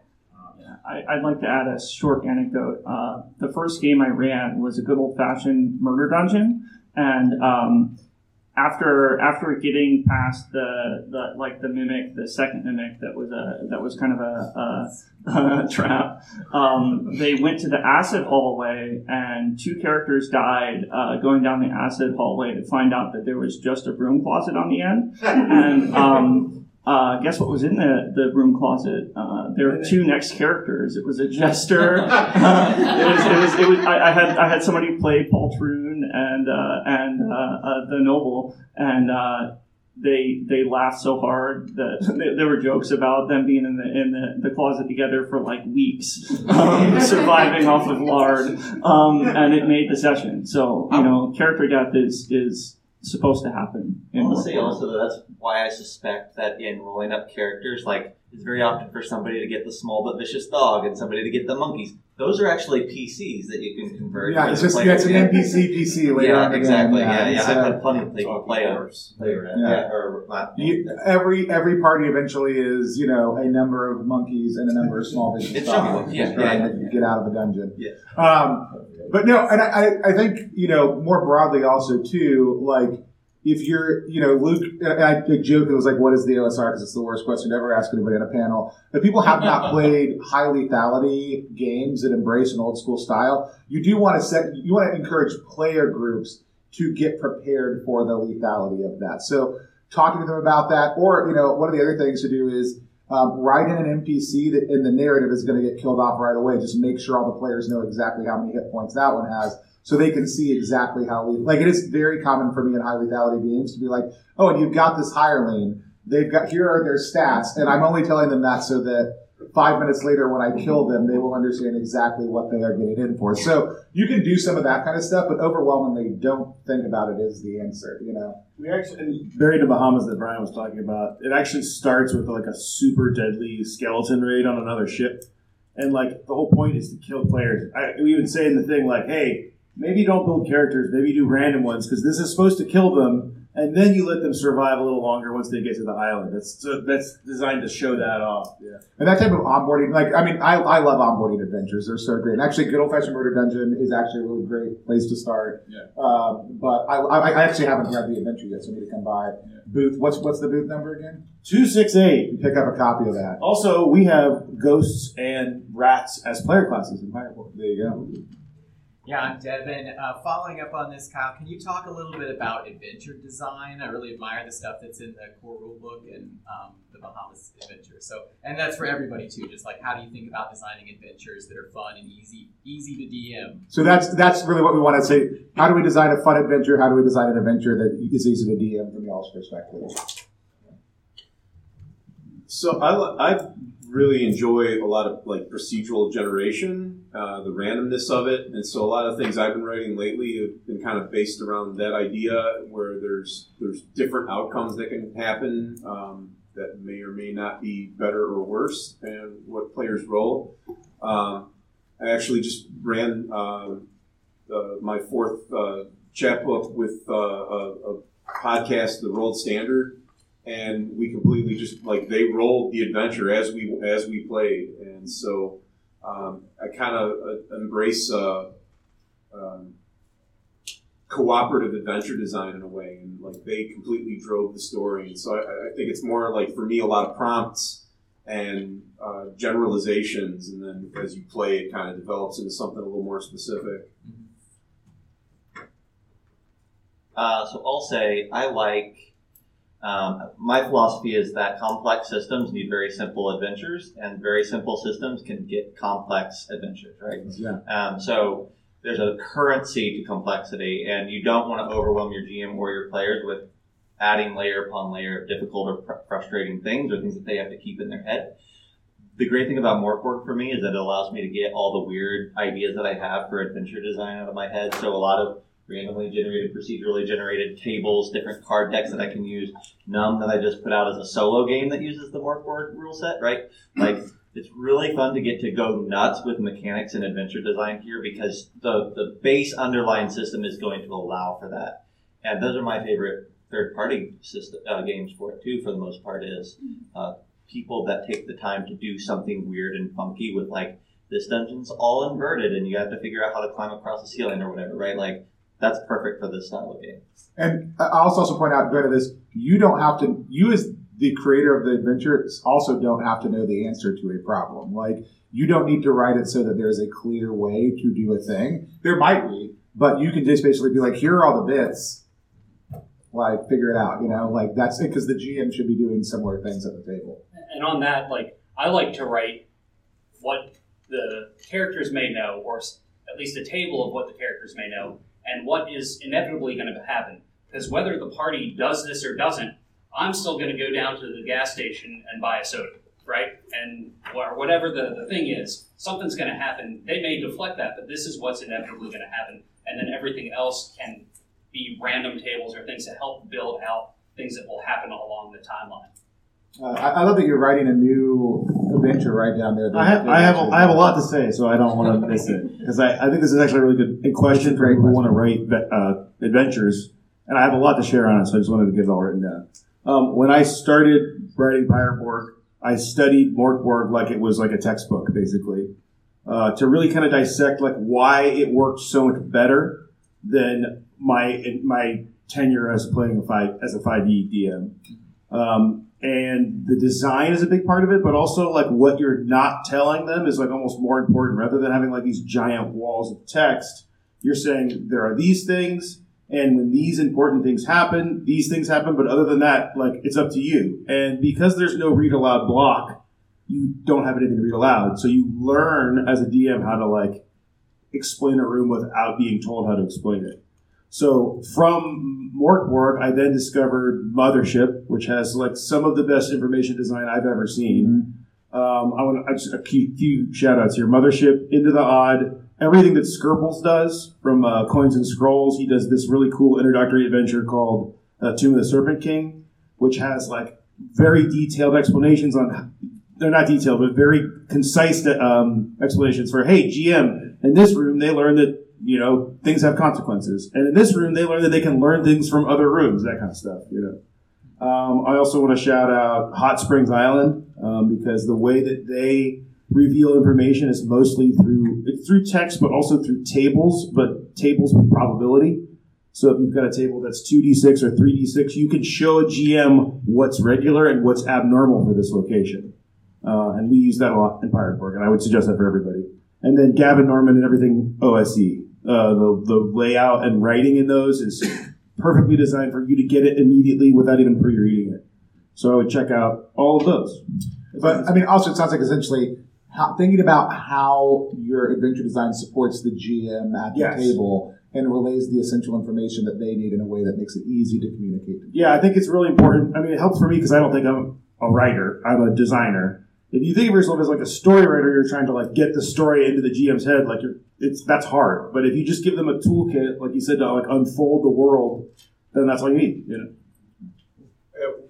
I, I'd like to add a short anecdote. Uh, the first game I ran was a good old fashioned murder dungeon, and um, after after getting past the, the like the mimic, the second mimic that was a that was kind of a, a, [LAUGHS] a trap. Um, they went to the acid hallway, and two characters died uh, going down the acid hallway to find out that there was just a broom closet on the end, [LAUGHS] and. Um, uh, guess what was in the, the room closet? Uh, there were two next characters. It was a jester. [LAUGHS] Uh, it was, it was, it was, I, I had, I had somebody play Paul Troon and uh, and uh, uh, the noble, and uh, they they laughed so hard that [LAUGHS] there were jokes about them being in the in the, the closet together for like weeks, [LAUGHS] um, surviving off of lard, um, and it made the session. So you know, character death is is supposed to happen. I in want to say also that that's why I suspect that in rolling up characters, like it's very often for somebody to get the small but vicious dog and somebody to get the monkeys. Those are actually PCs that you can convert. Yeah, it's just yeah, it's an NPC PC later Yeah, on exactly. game. Yeah, yeah. it's, I've had plenty of people play a play. Yeah. Yeah, or not. You, every every party eventually is you know a number of monkeys and a number of small vicious dogs jungle, yeah, trying yeah, to get out of the dungeon. Yeah. Um, but no, and I, I- think you know more broadly also too like if you're you know Luke and I I joke it was like what is the OSR because it's the worst question to ever ask anybody on a panel. If people have not [LAUGHS] played high lethality games that embrace an old school style, you do want to set you want to encourage player groups to get prepared for the lethality of that. So talking to them about that, or you know, one of the other things to do is um, write in an NPC that in the narrative is going to get killed off right away. Just make sure all the players know exactly how many hit points that one has, so they can see exactly how. Le- like it is very common for me in high lethality games to be like, oh, and you've got this hireling. They've got here are their stats, and I'm only telling them that so that five minutes later when I kill them, they will understand exactly what they are getting in for. So you can do some of that kind of stuff, but overwhelmingly, don't think about it as the answer. You know. We actually, and Buried in Bahamas that Brian was talking about, it actually starts with like a super deadly skeleton raid on another ship. And like the whole point is to kill players. I, we even say in the thing, like, hey, maybe don't build characters, maybe do random ones, because this is supposed to kill them, and then you let them survive a little longer once they get to the island. That's that's designed to show that off. Yeah. And that type of onboarding, like, I mean, I, I love onboarding adventures. They're so great. And actually, Good Old Fashioned Murder Dungeon is actually a really great place to start. Yeah. Um, but I, I, I actually haven't read the adventure yet, so I need to come by. Yeah. Booth, what's what's the booth number again? 268. Pick up a copy of that. Also, we have ghosts and rats as player classes in Fireboard. There you go. Yeah, I'm Devin. Uh, following up on this, Kyle, can you talk a little bit about adventure design? I really admire the stuff that's in the core rulebook and um, the Bahamas adventure. So, and that's for everybody too. Just like, how do you think about designing adventures that are fun and easy, easy to DM? So that's that's really what we want to say. How do we design a fun adventure? How do we design an adventure that is easy to DM from y'all's perspective? So I, I really enjoy a lot of like procedural generation, uh, the randomness of it, and so a lot of things I've been writing lately have been kind of based around that idea, where there's there's different outcomes that can happen um, that may or may not be better or worse than what players roll. Um, I actually just ran uh, my fourth uh, chapbook with uh, a, a podcast, The World Standard, and we completely just like they rolled the adventure as we as we played, and so um, I kind of uh, embrace uh, um, cooperative adventure design in a way, and like they completely drove the story, and so I, I think it's more like for me a lot of prompts and uh, generalizations, and then as you play, it kind of develops into something a little more specific. Uh, so I'll say I like. Um, my philosophy is that complex systems need very simple adventures, and very simple systems can get complex adventures, right? Yeah. Um, so there's a currency to complexity, and you don't want to overwhelm your GM or your players with adding layer upon layer of difficult or fr- frustrating things or things that they have to keep in their head. The great thing about Morkborg for me is that it allows me to get all the weird ideas that I have for adventure design out of my head. So a lot of randomly generated, procedurally generated tables, different card decks that I can use. Num that I just put out as a solo game that uses the Morkborg rule set, right? Like it's really fun to get to go nuts with mechanics and adventure design here because the the base underlying system is going to allow for that. And those are my favorite third party system uh, games for it too. For the most part, is uh, people that take the time to do something weird and funky with like this dungeon's all inverted and you have to figure out how to climb across the ceiling or whatever, right? Like that's perfect for this style of game. And I'll also point out, granted, this you don't have to. You as the creator of the adventure also don't have to know the answer to a problem. Like you don't need to write it so that there's a clear way to do a thing. There might be, but you can just basically be like, here are all the bits. Like figure it out, you know. Like that's it because the GM should be doing similar things at the table. And on that, like I like to write what the characters may know, or at least a table of what the characters may know, and what is inevitably going to happen. Because whether the party does this or doesn't, I'm still going to go down to the gas station and buy a soda, right? And or whatever the, the thing is, something's going to happen. They may deflect that, but this is what's inevitably going to happen. And then everything else can be random tables or things to help build out things that will happen along the timeline. Uh, I, I love that you're writing a new adventure right down there. I have, I have, I have a lot to say, so I don't want to [LAUGHS] miss it because I, I think this is actually a really good question for people who want to write uh, adventures, and I have a lot to share on it, so I just wanted to get it all written down. Um, when I started writing Pirate Borg, I studied Mörk Borg like it was like a textbook, basically, uh, to really kind of dissect like why it worked so much better than my my tenure as playing a five as a five E DM. Um, and the design is a big part of it, but also like what you're not telling them is like almost more important. Rather than having like these giant walls of text, you're saying there are these things, and when these important things happen, these things happen. But other than that, like it's up to you. And because there's no read aloud block, you don't have anything to read aloud. So you learn as a DM how to like explain a room without being told how to explain it. So from Mörk Borg, I then discovered Mothership, which has like some of the best information design I've ever seen. Um, I want to just a few, few shout outs here. Mothership, Into the Odd, everything that Skerples does from uh, Coins and Scrolls. He does this really cool introductory adventure called uh, Tomb of the Serpent King, which has like very detailed explanations on. They're not detailed, but very concise um, explanations for. Hey, GM, in this room they learned that you know, things have consequences. And in this room, they learn that they can learn things from other rooms, that kind of stuff, you know. Um, I also want to shout out Hot Springs Island um, because the way that they reveal information is mostly through through text, but also through tables, but tables with probability. So if you've got a table that's 2d6 or 3d6, you can show a GM what's regular and what's abnormal for this location. Uh, and we use that a lot in Pirate Borg, and I would suggest that for everybody. And then Gavin Norman and everything OSE. Uh, the, the layout and writing in those is [COUGHS] perfectly designed for you to get it immediately without even pre-reading it. So I would check out all of those. But I mean, also it sounds like essentially how, thinking about how your adventure design supports the GM at the Yes. table and relays the essential information that they need in a way that makes it easy to communicate. Yeah, I think it's really important. I mean, it helps for me because I don't think I'm a writer. I'm a designer. If you think of yourself as like a story writer, you're trying to like get the story into the GM's head. Like you're, it's that's hard. But if you just give them a toolkit, like you said, to like unfold the world, then that's all you need. You know.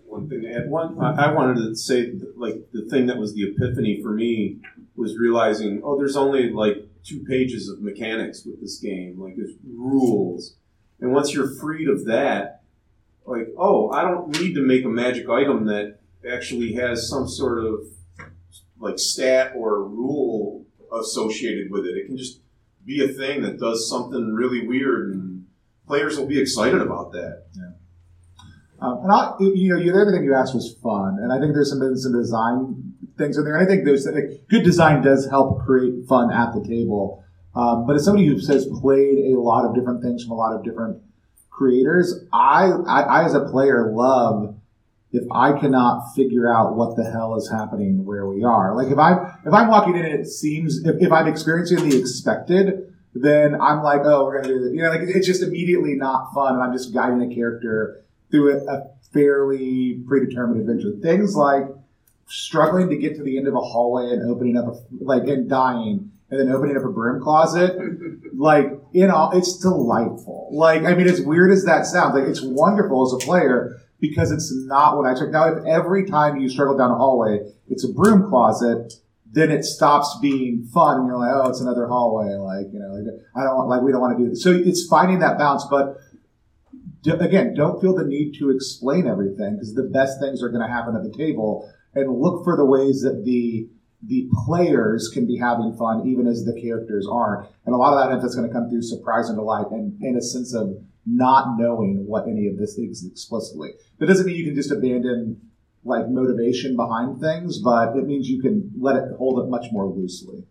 One thing to add, one I I wanted to say, like the thing that was the epiphany for me was realizing, oh, there's only like two pages of mechanics with this game, like there's rules, and once you're freed of that, like, oh, I don't need to make a magic item that actually has some sort of like stat or rule associated with it. It can just be a thing that does something really weird, and players will be excited about that. Um, and I, you know, you, everything you asked was fun, and I think there's some some design things in there. I think there's good design does help create fun at the table. Um, but as somebody who has played a lot of different things from a lot of different creators, I, I, I as a player love if I cannot figure out what the hell is happening where we are. Like if I'm if I'm walking in and it seems if, if I'm experiencing the expected, then I'm like, oh, we're gonna do this. You know, like it's just immediately not fun, and I'm just guiding a character through a, a fairly predetermined adventure. Things like struggling to get to the end of a hallway and opening up a like and dying and then opening up a broom closet [LAUGHS] like in all it's delightful like i mean as weird as that sounds like it's wonderful as a player because it's not what i took now if every time you struggle down a hallway it's a broom closet then it stops being fun and you're like oh it's another hallway like you know like, i don't want like we don't want to do this so it's finding that balance but d- again don't feel the need to explain everything because the best things are going to happen at the table and look for the ways that the the players can be having fun even as the characters aren't. And a lot of that that is going to come through surprise and delight and, and a sense of not knowing what any of this is explicitly. That doesn't mean you can just abandon like motivation behind things, but it means you can let it hold it much more loosely.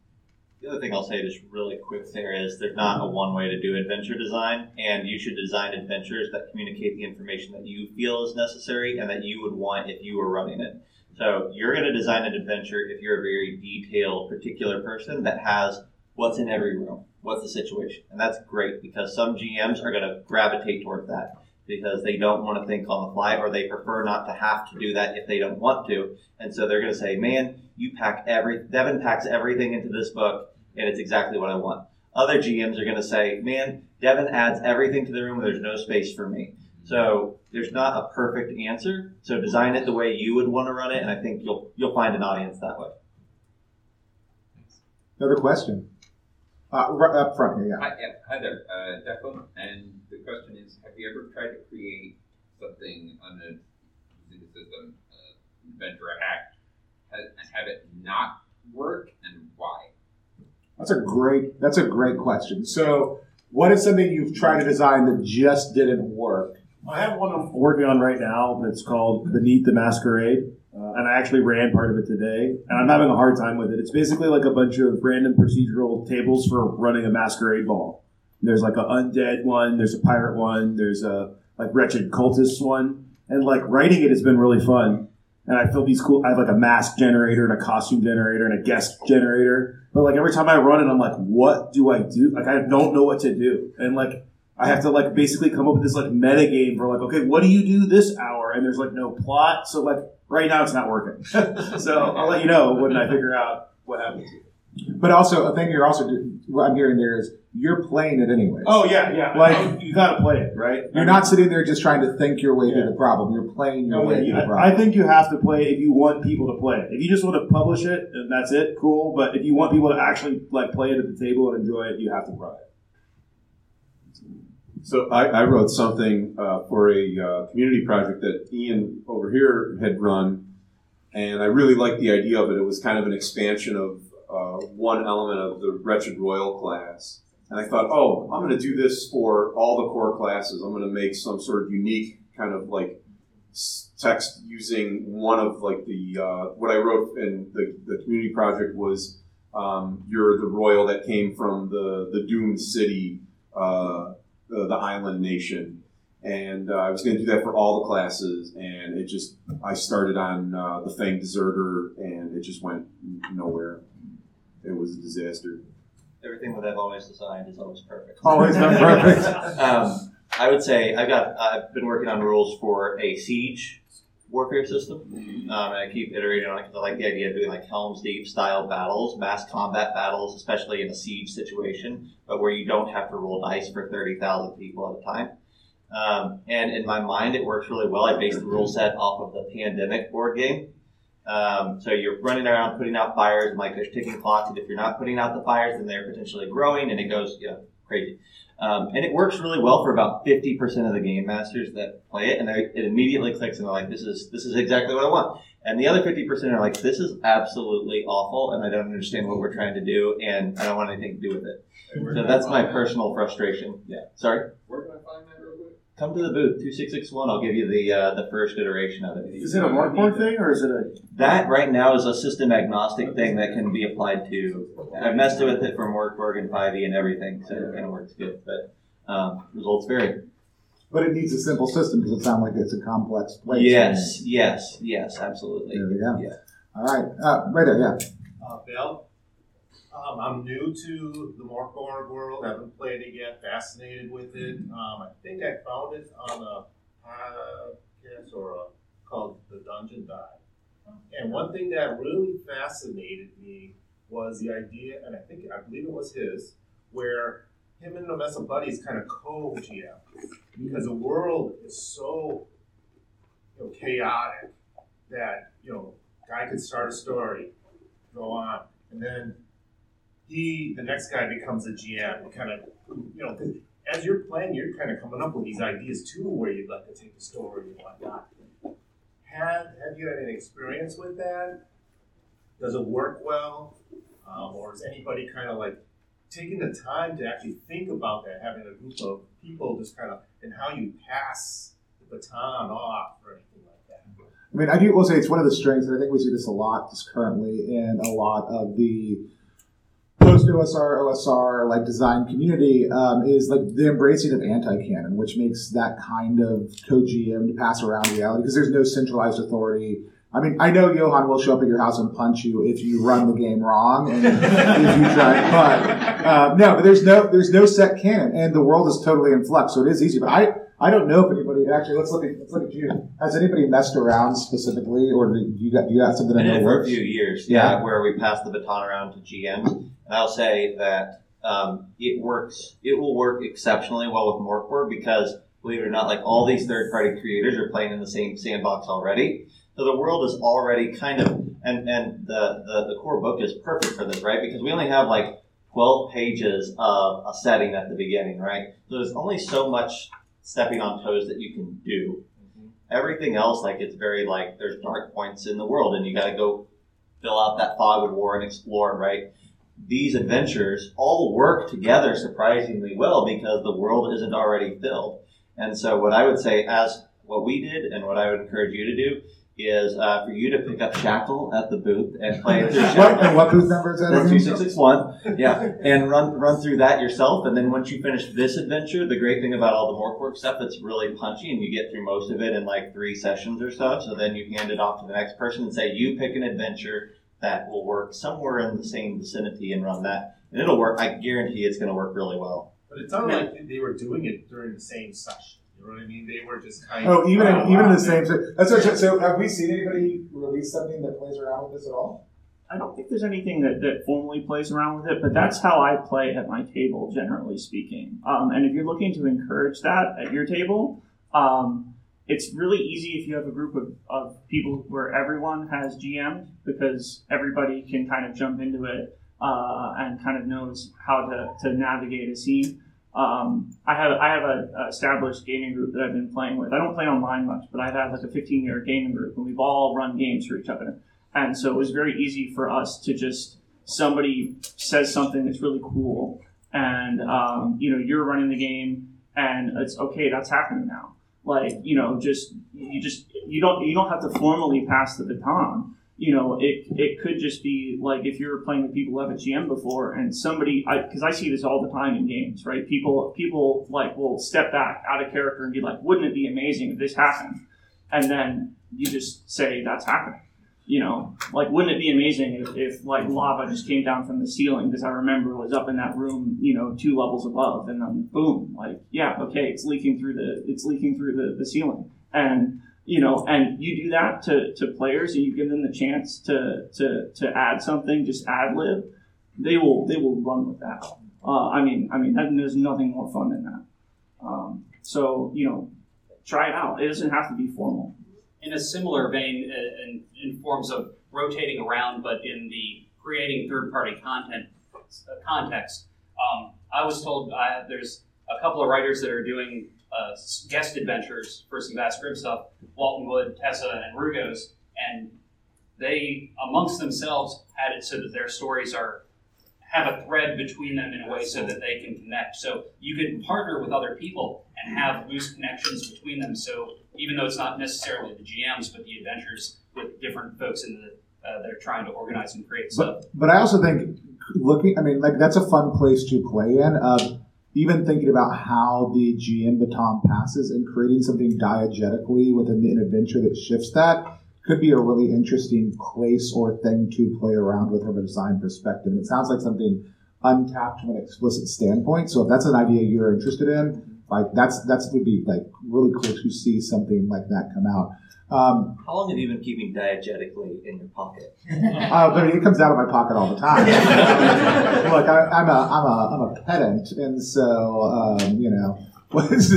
The other thing I'll say just really quick there is there's not a one way to do adventure design, and you should design adventures that communicate the information that you feel is necessary and that you would want if you were running it. So you're going to design an adventure if you're a very detailed, particular person that has what's in every room. What's the situation? And that's great because some GMs are going to gravitate towards that because they don't want to think on the fly or they prefer not to have to do that if they don't want to. And so they're going to say, man, you pack every, Devin packs everything into this book and it's exactly what I want. Other GMs are going to say, man, Devin adds everything to the room. There's no space for me. So there's not a perfect answer. So design it the way you would want to run it, and I think you'll you'll find an audience that way. Another question. Uh, right up front here, yeah. Hi, yeah, hi there, uh, Declan. And the question is, have you ever tried to create something on a using the system, uh, inventor a hack, and have it not work, and why? That's a great. That's a great question. So, what is something you've tried to design that just didn't work? I have one I'm working on right now that's called Beneath the Masquerade. Uh, and I actually ran part of it today, and I'm having a hard time with it. It's basically like a bunch of random procedural tables for running a masquerade ball. There's like an undead one, there's a pirate one, there's a like wretched cultist one, and like writing it has been really fun. And I feel these cool. I have like a mask generator and a costume generator and a guest generator. But like every time I run it, I'm like, what do I do? Like I don't know what to do, and like I have to like basically come up with this like meta game for like, okay, what do you do this hour? And there's like no plot, so like right now it's not working. [LAUGHS] so I'll let you know when I figure out what happens. But also, a thing you're also doing, what I'm hearing there is you're playing it anyway. Oh yeah, yeah. Like oh, you got to play it, right? You're not sitting there just trying to think your way through the problem. You're playing your No, way through the problem. I think you have to play if you want people to play it. If you just want to publish it and that's it, cool. But if you want people to actually like play it at the table and enjoy it, you have to try it. So I, I wrote something uh, for a uh, community project that Ian over here had run, and I really liked the idea of it. It was kind of an expansion of uh, one element of the Wretched Royal class. And I thought, oh, I'm going to do this for all the core classes. I'm going to make some sort of unique kind of like text using one of like the uh, what I wrote in the, the community project was um, you're the royal that came from the the doomed city, uh, the, the island nation, and uh, I was going to do that for all the classes, and it just I started on uh, the Fang Deserter, and it just went nowhere. It was a disaster. Everything that I've always designed is always perfect. Always been [LAUGHS] perfect. um, I would say I've got I've been working on rules for a siege warfare system, um, and I keep iterating on it I like the idea of doing like Helm's Deep style battles, mass combat battles, especially in a siege situation, but where you don't have to roll dice for thirty thousand people at a time. Um, and in my mind, it works really well. I based the rule set off of the Pandemic board game. Um, so you're running around putting out fires, and like there's ticking clocks, and if you're not putting out the fires, then they're potentially growing, and it goes, you know, crazy. Um, and it works really well for about 50% of the game masters that play it, and they, it immediately clicks, and they're like, "This is this is exactly what I want." And the other 50% are like, "This is absolutely awful, and I don't understand what we're trying to do, and I don't want anything to do with it." So that's my personal frustration. Yeah. Sorry. Where can I find that real quick? Come to the booth, two six six one. I'll give you the uh, the first iteration of it. Is it a Morkborg thing or is it a? That right now is a system agnostic thing that can be applied to. I've messed with it from Morkborg and 5e and everything, so it kind of works good. But um, results vary. But it needs a simple system because it sounds like it's a complex place. Yes, yes, yes, absolutely. There we go. Yeah. All right. Uh, right there, yeah. Uh, Bill, um, I'm new to the Morkborg world. I haven't played it yet. Fascinated with it. Um, I think I found it on a podcast or a, called The Dungeon Dive. And one thing that really fascinated me was the idea, and I think I believe it was his, where him and Nomesa buddies kind of co-GM because the world is so you know, chaotic that you know guy could start a story, go on, and then he, the next guy, becomes a GM kind of you know, as you're playing, you're kind of coming up with these ideas too, where you'd like to take the story and whatnot. Have Have you had any experience with that? Does it work well, um, or is anybody kind of like taking the time to actually think about that, having a group of people just kind of and how you pass the baton off or anything like that? I mean, I do will say it's one of the strengths, and I think we see this a lot just currently in a lot of the post OSR, OSR like design community um, is like the embracing of anti canon, which makes that kind of co GM to pass around reality because there's no centralized authority. I mean, I know Johan will show up at your house and punch you if you run the game wrong and if you try. But [LAUGHS] uh, no, but there's no there's no set canon, and the world is totally in flux, so it is easy. But I I don't know if anybody actually. Let's look at let's look at you. Has anybody messed around specifically, or do you got you got something in the it for a few years, Yeah. where we pass the baton around to GMs, and I'll say that um, it works. It will work exceptionally well with Morkborg because, believe it or not, like all these third-party creators are playing in the same sandbox already. So the world is already kind of, and and the the, the core book is perfect for this, right? Because we only have like twelve pages of a setting at the beginning, right? So there's only so much stepping on toes that you can do. Mm-hmm. Everything else like it's very like there's dark points in the world and you got to go fill out that fog of war and explore right? These adventures all work together surprisingly well because the world isn't already filled. And so what i would say as what we did and what i would encourage you to do is uh, for you to pick up shackle at the booth and play through What, shackle and what booth number is that? that's two six six one. Yeah, and run run through that yourself, and then once you finish this adventure, the great thing about all the Morkborg stuff, it's really punchy, and you get through most of it in like three sessions or so. So then you hand it off to the next person and say, "You pick an adventure that will work somewhere in the same vicinity, and run that, and it'll work. I guarantee it's going to work really well." But it sounded like they were doing it during the same session. You know what I mean? They were just kind Oh, of. even in, Oh, even in the same. That's what, so. Have we seen anybody release something that plays around with this at all? I don't think there's anything that, that formally plays around with it, but that's how I play at my table, generally speaking. Um, and if you're looking to encourage that at your table, um, it's really easy if you have a group of, of people where everyone has GM because everybody can kind of jump into it uh, and kind of knows how to, to navigate a scene. Um, I have I have a, a established gaming group that I've been playing with. I don't play online much, but I've had like a 15 year gaming group, and we've all run games for each other. And so it was very easy for us to just somebody says something that's really cool, and um, you know you're running the game, and it's okay. That's happening now. Like you know, just you just you don't you don't have to formally pass the baton. You know, it it could just be like if you're playing with people who have a GM before, and somebody because I, see this all the time in games, right? People people like will step back out of character and be like, "Wouldn't it be amazing if this happened?" And then you just say, "That's happening." you know, like wouldn't it be amazing if, if like lava just came down from the ceiling? Because I remember it was up in that room, you know, two levels above, and then boom, like yeah, okay, it's leaking through the it's leaking through the, the ceiling, and you know, and you do that to, to players, and you give them the chance to to to add something, just ad lib, they will they will run with that. Uh, I mean, I mean, that, there's nothing more fun than that. Um, so you know, try it out. It doesn't have to be formal. in a similar vein uh, in, in forms of rotating around, but in the creating third-party content uh, context. Um, I was told uh, there's a couple of writers that are doing uh, guest adventures for some Vast Grimm stuff, Walton Wood, Tessa, and Rugos, and they amongst themselves had it so that their stories are have a thread between them in a way so that they can connect. So you can partner with other people and have loose connections between them. So even though it's not necessarily the GMs, but the adventures with different folks in the uh, that are trying to organize and create stuff. But but I also think looking. I mean, like that's a fun place to play in. Uh, even thinking about how the GM baton passes and creating something diegetically within an adventure that shifts that could be a really interesting place or thing to play around with from a design perspective. And it sounds like something untapped from an explicit standpoint. So if that's an idea you're interested in, like that's that's would be like really cool to see something like that come out. Um, How long have you been keeping diegetically in your pocket? [LAUGHS] uh, but it comes out of my pocket all the time. [LAUGHS] Look, I, I'm a I'm a I'm a pedant, and so um, you know. [LAUGHS] What is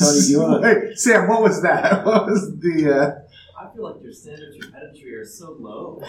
Tony, do you wanna- Hey, Sam, what was that? What was the? Uh, I feel like your standards for pedantry are so low.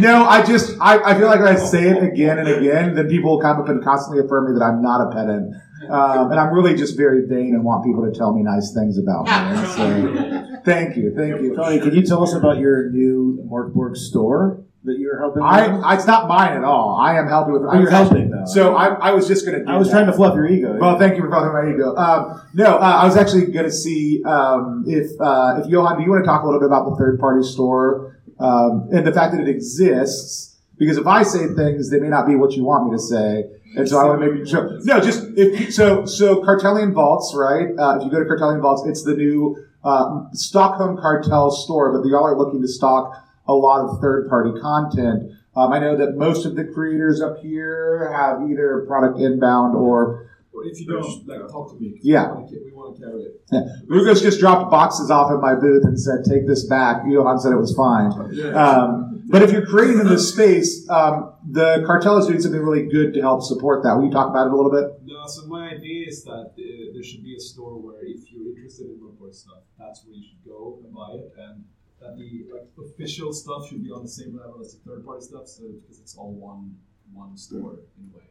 no, I just I, I feel like if I say it again and again, then people will come up and constantly affirm me that I'm not a pedant, um, and I'm really just very vain and want people to tell me nice things about me. So, thank you, thank you. Tony, can you tell us about your new Morkborg store that you're helping? with? I, I it's not mine at all. I am helping with. Oh, you're helping, though. So I, I was just going to. I was trying to fluff your ego. Well, thank you for fluffing my ego. Um, no, uh, I was actually going to see um, if uh, if Johan, do you want to talk a little bit about the third party store um, and the fact that it exists? Because if I say things, they may not be what you want me to say, And so I want to make sure. No, just if so. So Cartelian Vaults, right? Uh, if you go to Cartelian Vaults, it's the new uh, Stockholm Cartel store, but y'all are looking to stock a lot of third-party content. Um, I know that most of the creators up here have either product inbound or if you don't, like, talk to me. Yeah. We want to, we want to carry it. yeah. Rugos just dropped boxes off at my booth and said, "Take this back." Johan said it was fine. Yeah. Um, but if you're creating in this space, um, the cartel is doing something really good to help support that. Will you talk about it a little bit? No, so my idea is that uh, there should be a store where if you're interested in report stuff, that's where you should go and buy it, and that the like official stuff should be on the same level as the third party stuff, so because it's all one one store in a way.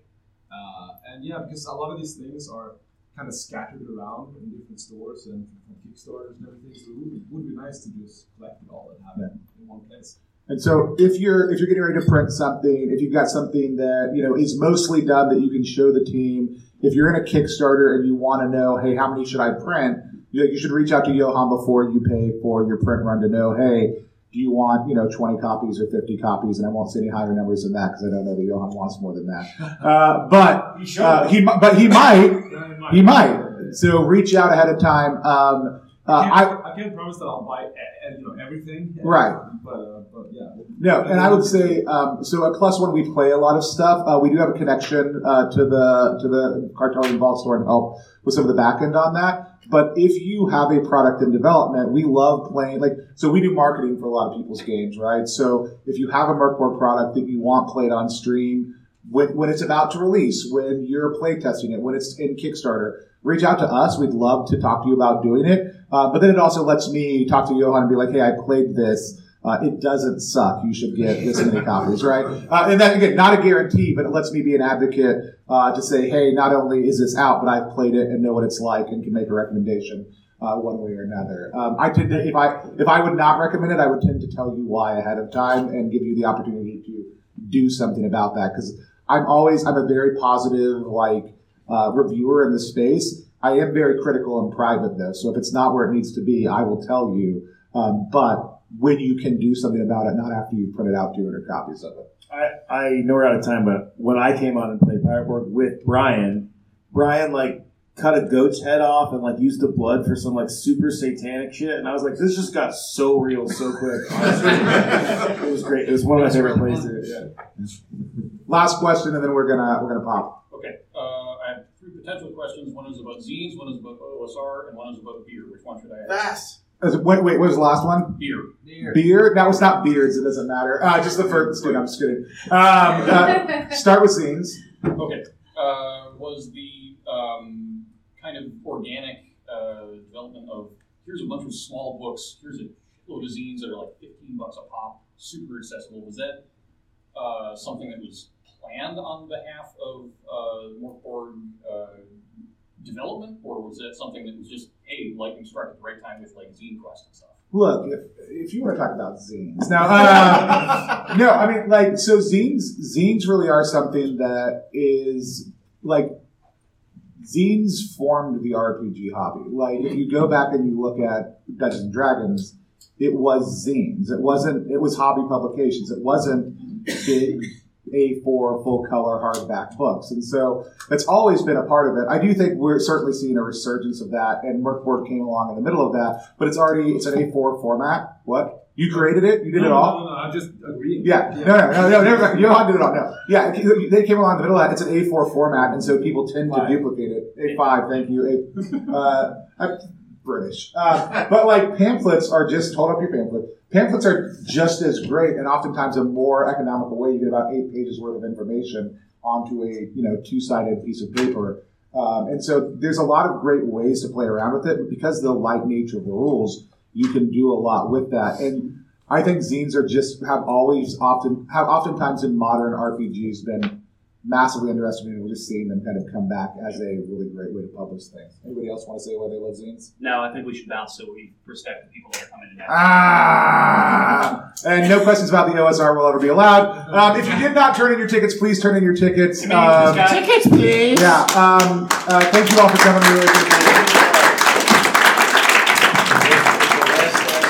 Uh, and yeah, because a lot of these things are kind of scattered around in different stores and from Kickstarters and everything, so it would be, would be nice to just collect it all and have it in one place. And so, if you're if you're getting ready to print something, if you've got something that you know is mostly done that you can show the team, if you're in a Kickstarter and you want to know, hey, how many should I print? You, you should reach out to Johan before you pay for your print run to know, hey, do you want you know 20 copies or 50 copies? And I won't say any higher numbers than that because I don't know that Johan wants more than that. [LAUGHS] Uh, but uh, he but [LAUGHS] he might he might. So reach out ahead of time. Um, uh, I, I can't, I, can't promise that I'll buy you know everything, Right. But uh, but yeah. No, and I would say um, so. At Plus One, we play a lot of stuff. Uh, we do have a connection uh, to the to the Cartelian Vaults store and help with some of the back end on that. But if you have a product in development, we love playing. Like, so we do marketing for a lot of people's games, right? So if you have a Morkborg product that you want played on stream, when, when it's about to release, when you're playtesting it, when it's in Kickstarter, reach out to us. We'd love to talk to you about doing it. Uh, but then it also lets me talk to Johan and be like, hey, I played this. Uh, it doesn't suck. You should get this many copies, right? Uh, and that again, not a guarantee, but it lets me be an advocate uh, to say, hey, not only is this out, but I've played it and know what it's like and can make a recommendation uh, one way or another. Um, I tend to, if I if I would not recommend it, I would tend to tell you why ahead of time and give you the opportunity to do something about that because I'm always I'm a very positive like uh, reviewer in the space. I am very critical in private though, so if it's not where it needs to be, I will tell you. Um, but when you can do something about it, not after you've printed out 200 copies of it. I, I know we're out of time, but when I came on and played Pirate Borg with Brian, Brian like cut a goat's head off and like used the blood for some like super satanic shit, and I was like, this just got so real so quick. [LAUGHS] It was great. It was one of my favorite plays. Yeah. Last question, and then we're gonna we're gonna pop. Okay, uh, I have three potential questions. One is about zines, one is about OSR, and one is about beer. Which one should I ask? Fast. Wait, wait, what was the last one? Beer. Beer? No, it's not beards. It doesn't matter. Uh, just the first dude. I'm just kidding. Um, uh, [LAUGHS] start with zines. Okay. Uh, was the um, kind of organic uh, development of here's a bunch of small books, here's a load of zines that are like 15 bucks a pop, super accessible. Was that uh, something that was planned on behalf of uh, Morkborg uh, development, or was that something that was just, hey, lightning struck at the right time with like Zine Quest and stuff? Look, if, if you want to talk about zines, now, uh, [LAUGHS] no, I mean, like, so zines, zines really are something that is like zines formed the RPG hobby. Like, if you go back and you look at Dungeons and Dragons, it was zines. It wasn't. It was hobby publications. It wasn't big A4 full color hardback books. And so that's always been a part of it. I do think we're certainly seeing a resurgence of that, and Morkborg came along in the middle of that. But it's already it's an A4 format. What you created it? You did no, it all? No, no, no, I'm just agreeing. Yeah, no, no, no, no, never. Johan did it all. No, yeah, they came along in the middle of that. It's an A4 format, and so people tend to duplicate it. A5, thank you. A, uh, I'm British, uh, but like pamphlets are just hold up your pamphlet. Pamphlets are just as great, and oftentimes a more economical way. You get about eight pages worth of information onto a you know two sided piece of paper. Um, and so there's a lot of great ways to play around with it, but because of the light nature of the rules, you can do a lot with that. And I think zines are just have always often have oftentimes in modern RPGs been massively underestimated. We're just seeing them kind of come back as a really great way to publish things. Anybody else want to say why they love zines? No, I think we should bounce so we respect the people that are coming in. Ah! And no questions about the OSR will ever be allowed. Um, if you did not turn in your tickets, please turn in your tickets. Um, Tickets, please. Yeah. Um, uh, thank you all for coming. We really appreciate it.